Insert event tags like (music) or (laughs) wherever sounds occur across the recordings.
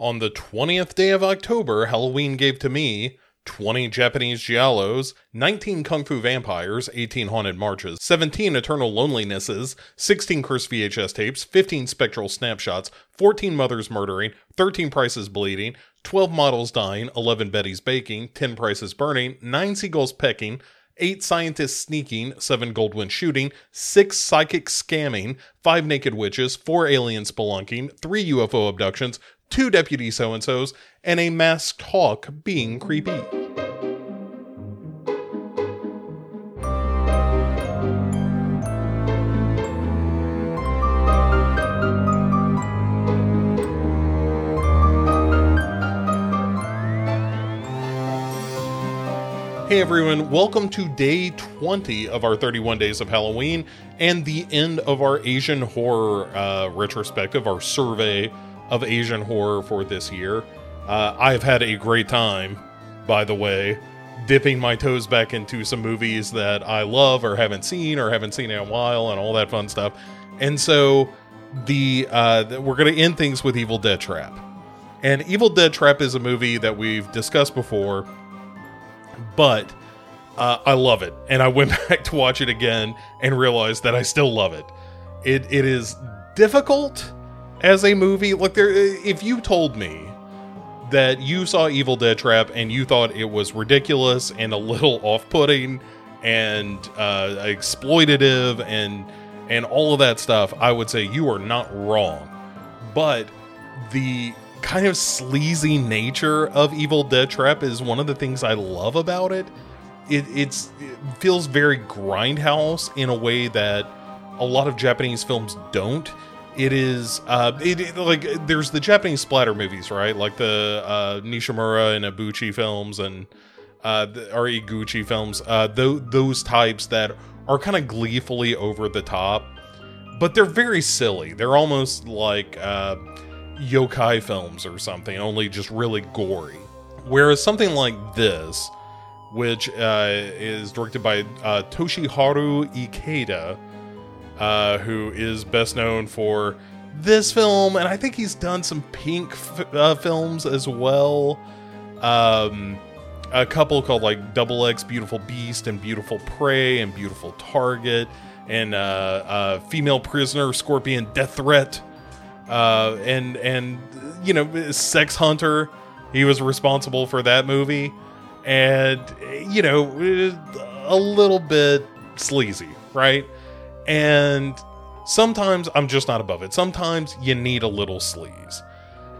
On the 20th day of October, Halloween gave to me 20 Japanese giallos, 19 kung fu vampires, 18 haunted marches, 17 eternal lonelinesses, 16 cursed VHS tapes, 15 spectral snapshots, 14 mothers murdering, 13 prices bleeding, 12 models dying, 11 Betty's baking, 10 prices burning, 9 seagulls pecking, 8 scientists sneaking, 7 Goldwyn shooting, 6 psychic scamming, 5 naked witches, 4 alien spelunking, 3 UFO abductions, 2 deputy so and so's, and a masked hawk being creepy. Hey everyone, welcome to day 20 of our 31 Days of Halloween and the end of our Asian horror uh, retrospective, our survey of Asian horror for this year. Uh, I've had a great time, by the way, dipping my toes back into some movies that I love or haven't seen or haven't seen in a while and all that fun stuff. And so the uh, we're going to end things with Evil Dead Trap. And Evil Dead Trap is a movie that we've discussed before but uh, I love it. And I went (laughs) back to watch it again and realized that I still love it. It it is difficult as a movie. Look, there. If you told me that you saw Evil Dead Trap and you thought it was ridiculous and a little (laughs) off-putting and uh, exploitative and and all of that stuff, I would say you are not wrong. But the kind of sleazy nature of Evil Dead Trap is one of the things I love about it. It it's it feels very grindhouse in a way that a lot of Japanese films don't. It is uh it, like there's the Japanese splatter movies, right? Like the uh Nishimura and Ibuchi films and uh the, or Iguchi films. Uh th- those types that are kind of gleefully over the top, but they're very silly. They're almost like uh yokai films or something, only just really gory. Whereas something like this, which uh, is directed by uh, Toshiharu Ikeda, uh, who is best known for this film, and I think he's done some pink f- uh, films as well. Um, a couple called like Double X Beautiful Beast and Beautiful Prey and Beautiful Target and uh, uh, Female Prisoner Scorpion Death Threat uh, and and you know, Sex Hunter, he was responsible for that movie, and you know, a little bit sleazy, right? And sometimes I'm just not above it. Sometimes you need a little sleaze,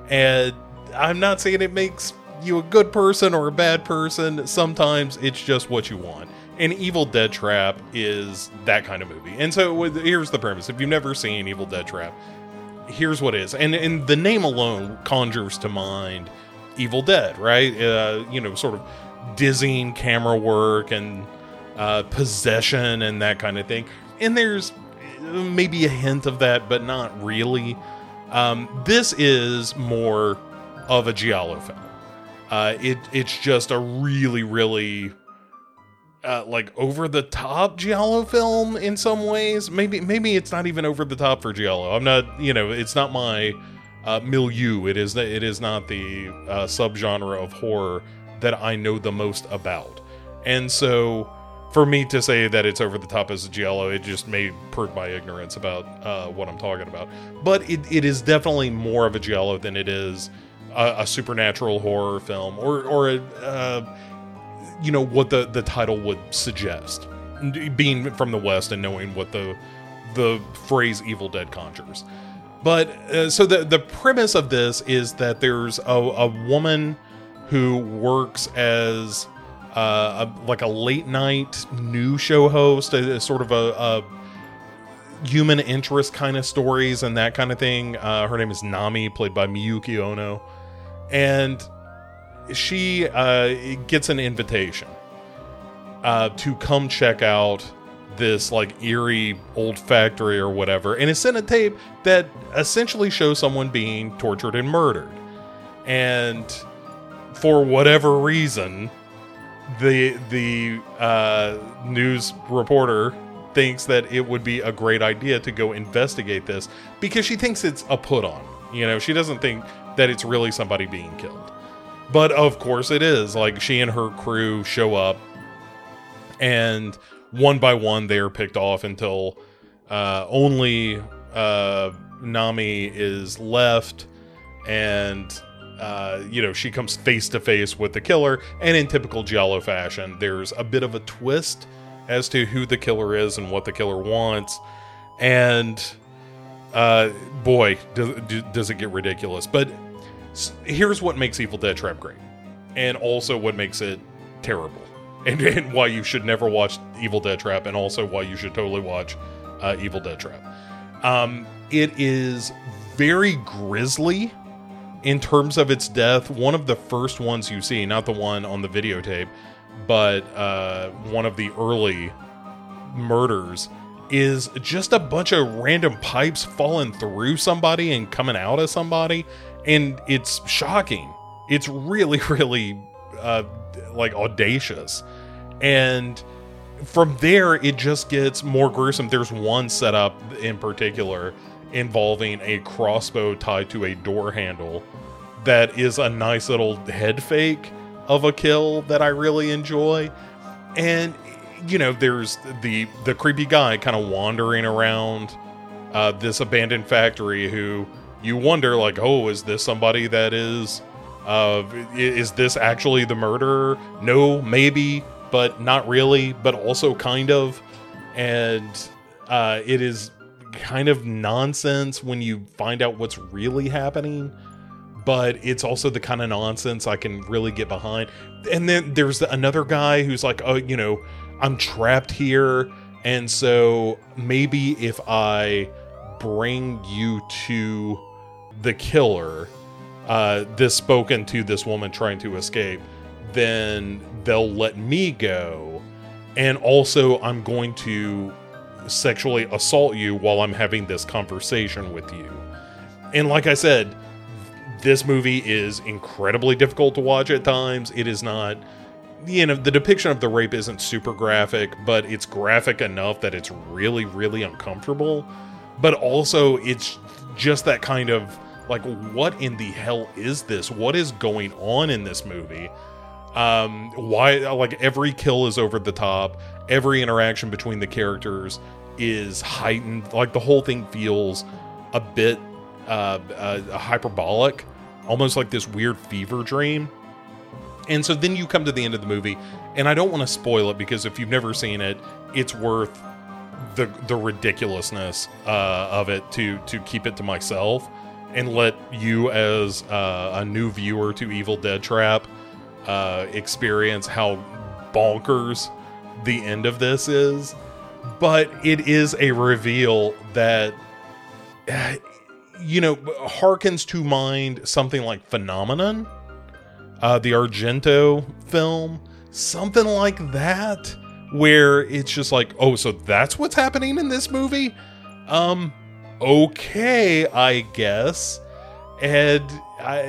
and I'm not saying it makes you a good person or a bad person. Sometimes it's just what you want. And Evil Dead Trap is that kind of movie. And so here's the premise: if you've never seen Evil Dead Trap, here's what is, and and the name alone conjures to mind Evil Dead, right? Uh, you know, sort of dizzying camera work and uh, possession and that kind of thing. And there's maybe a hint of that, but not really. Um, this is more of a giallo film. Uh, it it's just a really really uh, like over the top giallo film in some ways. Maybe maybe it's not even over the top for giallo. I'm not you know it's not my uh, milieu. It is it is not the uh, subgenre of horror that I know the most about. And so for me to say that it's over the top as a giallo, it just may prove my ignorance about uh, what I'm talking about. But it, it is definitely more of a giallo than it is a, a supernatural horror film or or a, uh, you know what the the title would suggest being from the west and knowing what the the phrase evil dead conjures but uh, so the the premise of this is that there's a, a woman who works as uh, a, like a late night new show host a, a sort of a, a, human interest kind of stories and that kind of thing. Uh, her name is nami played by miyuki ono. And she uh, gets an invitation uh, to come check out this like eerie old factory or whatever, and it's sent a tape that essentially shows someone being tortured and murdered. And for whatever reason, the the uh, news reporter thinks that it would be a great idea to go investigate this because she thinks it's a put on. You know, she doesn't think that it's really somebody being killed. But of course it is. Like she and her crew show up and one by one they are picked off until uh, only uh, Nami is left and uh, you know she comes face to face with the killer and in typical giallo fashion there's a bit of a twist as to who the killer is and what the killer wants and uh, boy does, it get ridiculous. But here's what makes evil dead trap great and also what makes it terrible (laughs) and, and why you should never watch evil dead trap and also why you should totally watch uh, evil dead trap. Um, it is very grisly in terms of its death, one of the first ones you see, not the one on the videotape, but uh, one of the early murders, is just a bunch of random pipes falling through somebody and coming out of somebody. And it's shocking. It's really, (laughs) really uh, like audacious. And from there, it just gets more gruesome. There's one setup in particular involving a crossbow tied to a door handle that is a nice little head fake of a kill that I really enjoy. And you know, there's the the creepy guy kind of wandering around uh, this abandoned factory who you wonder like, oh, is this somebody that is uh, is this actually the murderer? No, maybe, but not really, but also kind of. And uh, it is kind of nonsense when you find out what's really happening but it's also the kind of nonsense I can really get behind. And then there's another guy who's like, oh, you know, I'm trapped here. And so maybe if I bring you to the killer, uh, this spoken to this woman trying to escape, then they'll let me go. And also, I'm going to sexually assault you while I'm having this conversation with you. And like I said, this movie is incredibly difficult to watch at times. It is not you know, the depiction of the rape isn't super graphic, but it's graphic enough that it's really, really uncomfortable. But also, it's just that kind of like, what in the hell is this? What is going on in this movie? Um, why, like, every kill is over the top, every interaction between the characters is heightened. Like, the whole thing feels a bit uh, uh, hyperbolic, almost like this weird fever dream. And so then you come to the end of the movie, and I don't want to spoil it because if you've never seen it, it's worth the the ridiculousness uh, of it to to keep it to myself and let you as uh, a new viewer to Evil Dead Trap uh, experience how bonkers the end of this is. But it is a reveal that you know, harkens to mind something like Phenomenon, uh, the Argento film, something like that, where it's just like, oh, so that's what's happening in this movie? Um, okay, I guess. And I,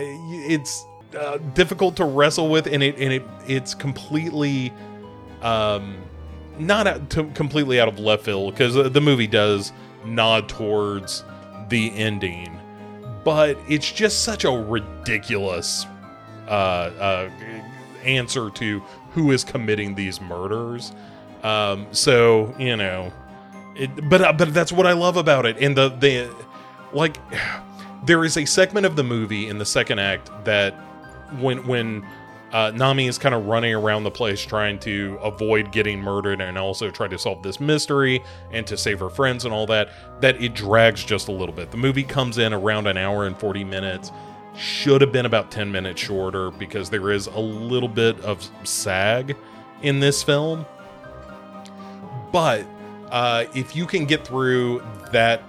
it's uh, difficult to wrestle with, and it and it it's completely, um, not to, completely out of left field because the movie does nod towards the ending, but it's just such a ridiculous uh, uh, answer to who is committing these murders. Um, so you know, it, but uh, but that's what I love about it. And the the like, (sighs) there is a segment of the movie in the second act that when when uh, Nami is kind of running around the place trying to avoid getting murdered and also try to solve this mystery and to save her friends and all that, that it drags just a little bit. The movie comes in around an hour and 40 minutes. Should have been about 10 minutes shorter because there is a little bit of sag in this film. But uh, if you can get through that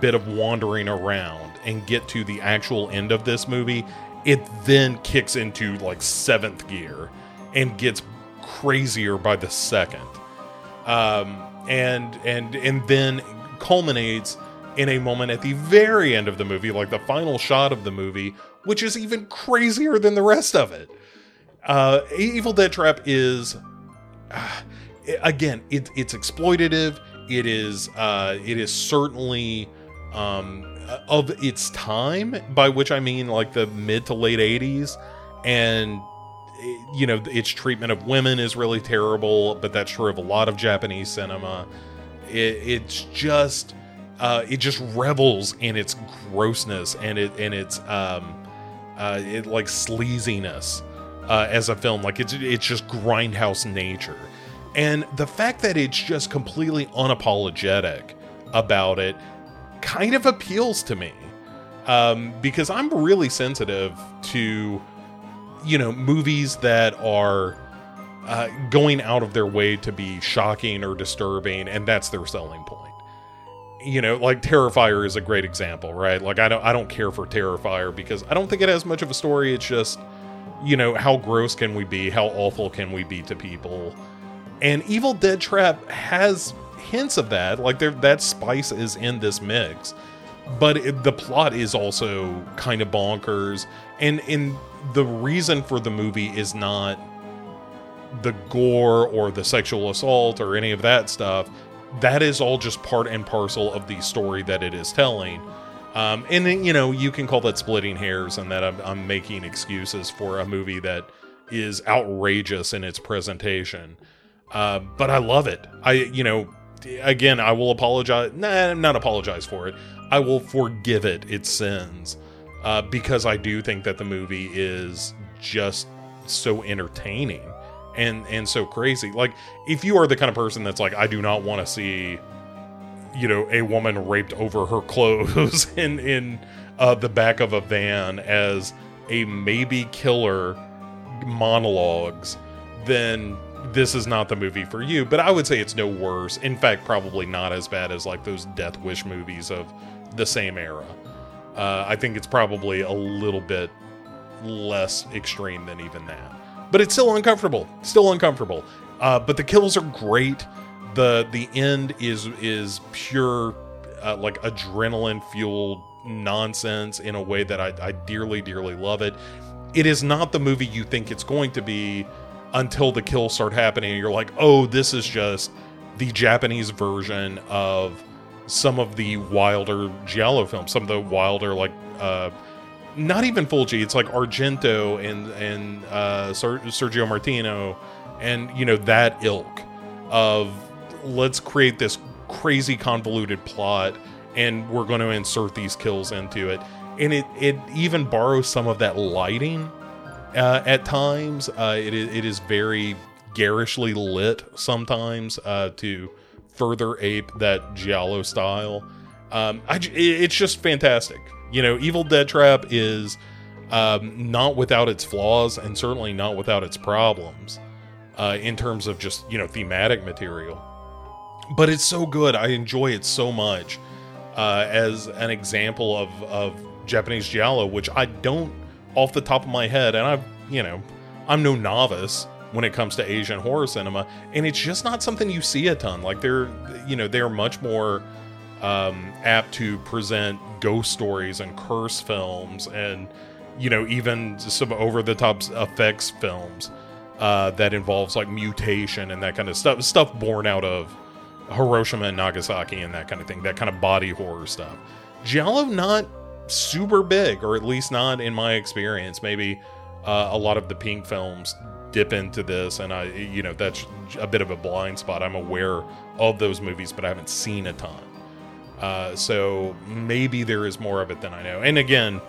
bit of wandering around and get to the actual end of this movie, it then kicks into like seventh gear and gets crazier by the second. Um, and and and then culminates in a moment at the very end of the movie like the final shot of the movie which is even crazier than the rest of it. Uh, evil dead trap is uh, again it, it's exploitative. It is uh, it is certainly um, of its time, by which I mean like the mid to late 80s. And, you know, its treatment of women is really terrible, but that's true of a lot of Japanese cinema. It, it's just. Uh, it just revels in its grossness and it and its um, uh, it like sleaziness uh, as a film. Like it's it's just grindhouse nature, and the fact that it's just completely unapologetic about it kind of appeals to me um, because I'm really sensitive to you know movies that are uh, going out of their way to be shocking or disturbing, and that's their selling point. You know, like Terrifier is a great example, right? Like I don't I don't care for Terrifier because I don't think it has much of a story. It's just you know how gross can we be? How awful can we be to people? And Evil Dead Trap has hints of that. Like there, that spice is in this mix, but it, the plot is also kind of bonkers. And in the reason for the movie is not the gore or the sexual assault or any of that stuff. That is all just part and parcel of the story that it is telling. Um, and you know, you can call that splitting hairs, and that I'm, I'm making excuses for a movie that is outrageous in its presentation. Uh, but I love it. I, you know, again, I will apologize. Nah, not apologize for it. I will forgive it its sins uh, because I do think that the movie is just so entertaining and and so crazy. Like, if you are the kind of person that's like, I do not want to see, you know, a woman raped over her clothes (laughs) in in uh, the back of a van as a maybe killer monologues, then this is not the movie for you, but I would say it's no worse. In fact, probably not as bad as like those Death Wish movies of the same era. Uh, I think it's probably a little bit less extreme than even that, but it's still uncomfortable. Still uncomfortable. Uh, but the kills are great. the The end is is pure, uh, like adrenaline fueled nonsense in a way that I, I dearly, dearly love it. It is not the movie you think it's going to be until the kills start happening and you're like oh this is just the japanese version of some of the wilder giallo films some of the wilder like uh not even Fulci, it's like Argento and and uh, Sergio Martino, and you know that ilk of let's create this crazy convoluted plot, and we're going to insert these kills into it, and it it even borrows some of that lighting uh, at times. Uh, it, is, it is very garishly lit sometimes uh, to further ape that giallo style. Um, I, it's just fantastic. You know, Evil Dead Trap is um, not without its flaws and certainly not without its problems uh, in terms of just, you know, thematic material. But it's so good. I enjoy it so much uh, as an example of, of Japanese giallo, which I don't off the top of my head, and I've, you know, I'm no novice when it comes to Asian horror cinema, and it's just not something you see a ton. Like they're, you know, they're much more um, apt to present ghost stories and curse films, and you know, even some over-the-top effects films uh, that involves like mutation and that kind of stuff, stuff born out of Hiroshima and Nagasaki and that kind of thing, that kind of body horror stuff. Giallo not super big, or at least not in my experience. Maybe uh, a lot of the Pink films dip into this, and I, you know, that's a bit of a blind spot. I'm aware of those movies, but I haven't seen a ton. Uh, so maybe there is more of it than I know. And again,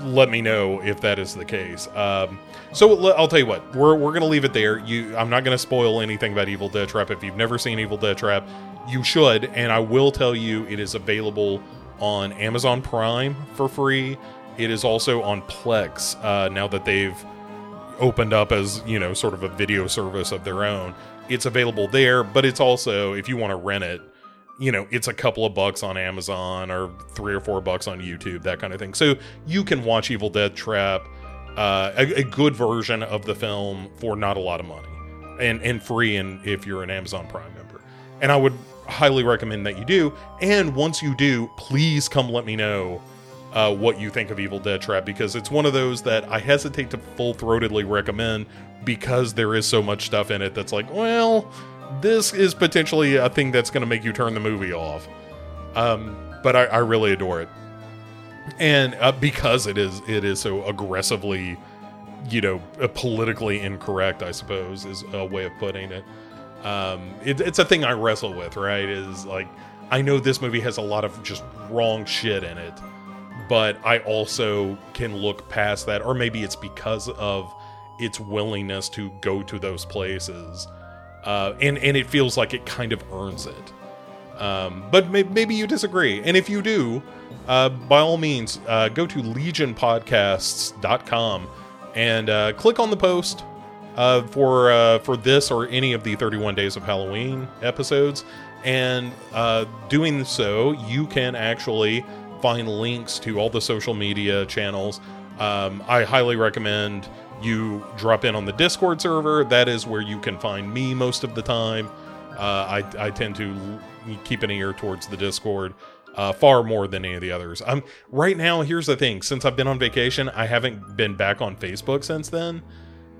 let me know if that is the case. Um, so I'll tell you what, we're, we're gonna leave it there. You, I'm not gonna spoil anything about Evil Dead Trap. If you've never seen Evil Dead Trap, you should. And I will tell you, it is available on Amazon Prime for free. It is also on Plex uh, now that they've opened up as you know sort of a video service of their own. It's available there, but it's also if you want to rent it, you know, it's a couple of bucks on Amazon or three or four bucks on YouTube, that kind of thing. So you can watch Evil Dead Trap, uh, a, a good version of the film for not a lot of money, and and free, and if you're an Amazon Prime member. And I would highly recommend that you do. And once you do, please come let me know uh, what you think of Evil Dead Trap because it's one of those that I hesitate to full throatedly recommend because there is so much stuff in it that's like, well, this is potentially a thing that's going to make you turn the movie off. Um, but I, I really adore it. and uh, because it is it is so aggressively you know uh, politically incorrect i suppose is a way of putting it um it, it's a thing i wrestle with right is like i know this movie has a lot of just wrong shit in it but i also can look past that or maybe it's because of its willingness to go to those places uh, and and it feels like it kind of earns it um, but may- maybe you disagree. And if you do, uh, by all means, uh, go to legionpodcasts.com and uh, click on the post uh, for uh, for this or any of the 31 Days of Halloween episodes. And uh, doing so, you can actually find links to all the social media channels. Um, I highly recommend you drop in on the Discord server. That is where you can find me most of the time. Uh, I, I tend to keep an ear towards the Discord uh, far more than any of the others. I'm right now. Here's the thing: since I've been on vacation, I haven't been back on Facebook since then,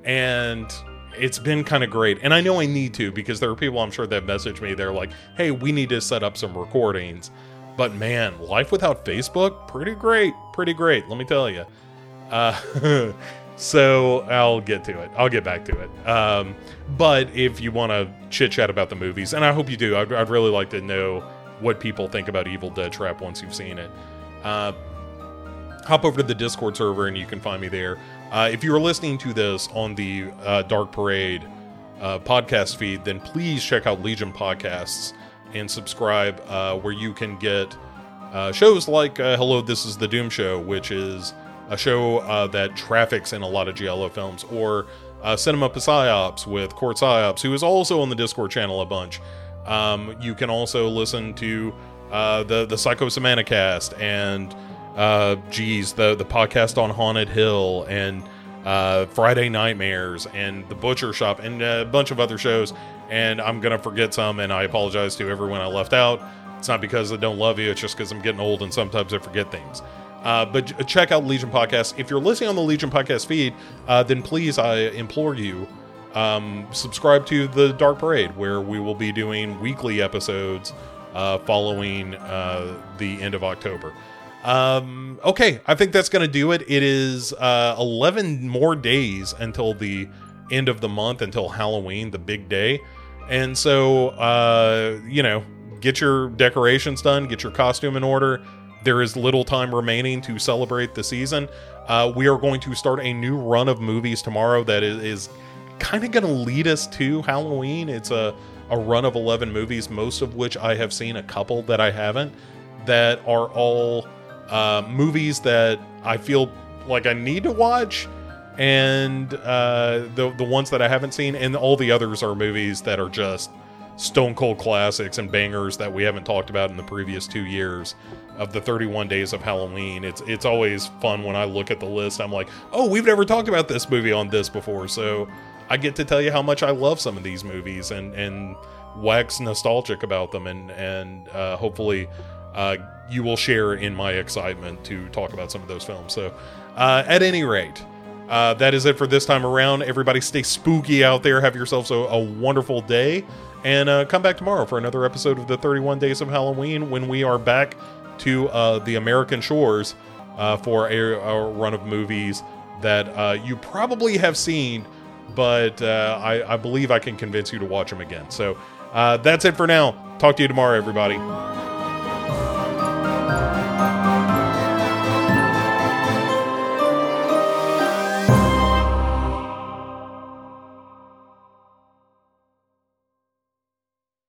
and it's been kind of great. And I know I need to because there are people I'm sure that message me. They're like, "Hey, we need to set up some recordings." But man, life without Facebook, pretty great, pretty great. Let me tell you. Uh, (laughs) so I'll get to it. I'll get back to it. Um, but if you want to chit chat about the movies, and I hope you do, I'd, I'd, really like to know what people think about Evil Dead Trap once you've seen it. Uh, hop over to the Discord server and you can find me there. Uh, if you're listening to this on the uh, Dark Parade uh, podcast feed, then please check out Legion Podcasts and subscribe, uh, where you can get uh, shows like Hello, This is the Doom Show, which is a show uh, that traffics in a lot of Giallo films, or uh, Cinema Psyops with Court Psyops, who is also on the Discord channel a bunch. Um, you can also listen to uh, the the Psychosemanticast and uh, geez, the the podcast on Haunted Hill and uh, Friday Nightmares and the Butcher Shop and a bunch of other shows. And I'm gonna forget some, and I apologize to everyone I left out. It's not because I don't love you; it's just because I'm getting old and sometimes I forget things. Uh, but check out Legion Podcast. If you're listening on the Legion Podcast feed, uh, then please, I implore you, um, subscribe to the Dark Parade, where we will be doing weekly episodes uh, following uh, the end of October. Um, okay, I think that's going to do it. It is uh, 11 more days until the end of the month, until Halloween, the big day. And so, uh, you know, get your decorations done, get your costume in order there is little time remaining to celebrate the season. Uh, we are going to start a new run of movies tomorrow that is, kind of going to lead us to Halloween. It's a, a run of 11 movies, most of which I have seen, a couple that I haven't, that are all uh, movies that I feel like I need to watch. And uh, the the ones that I haven't seen, and all the others are movies that are just stone cold classics and bangers that we haven't talked about in the previous two years of the 31 days of Halloween. It's it's always fun when I look at the list. I'm like, "Oh, we've never talked about this movie on this before." So, I get to tell you how much I love some of these movies and and wax nostalgic about them and and uh, hopefully uh, you will share in my excitement to talk about some of those films. So, uh, at any rate, uh, that is it for this time around. Everybody stay spooky out there. Have yourselves a, a wonderful day. And uh, come back tomorrow for another episode of the 31 Days of Halloween when we are back to uh, the American shores uh, for a, a, run of movies that uh, you probably have seen, but uh, I, I, believe I can convince you to watch them again. So that's it for now. Talk to you tomorrow, everybody.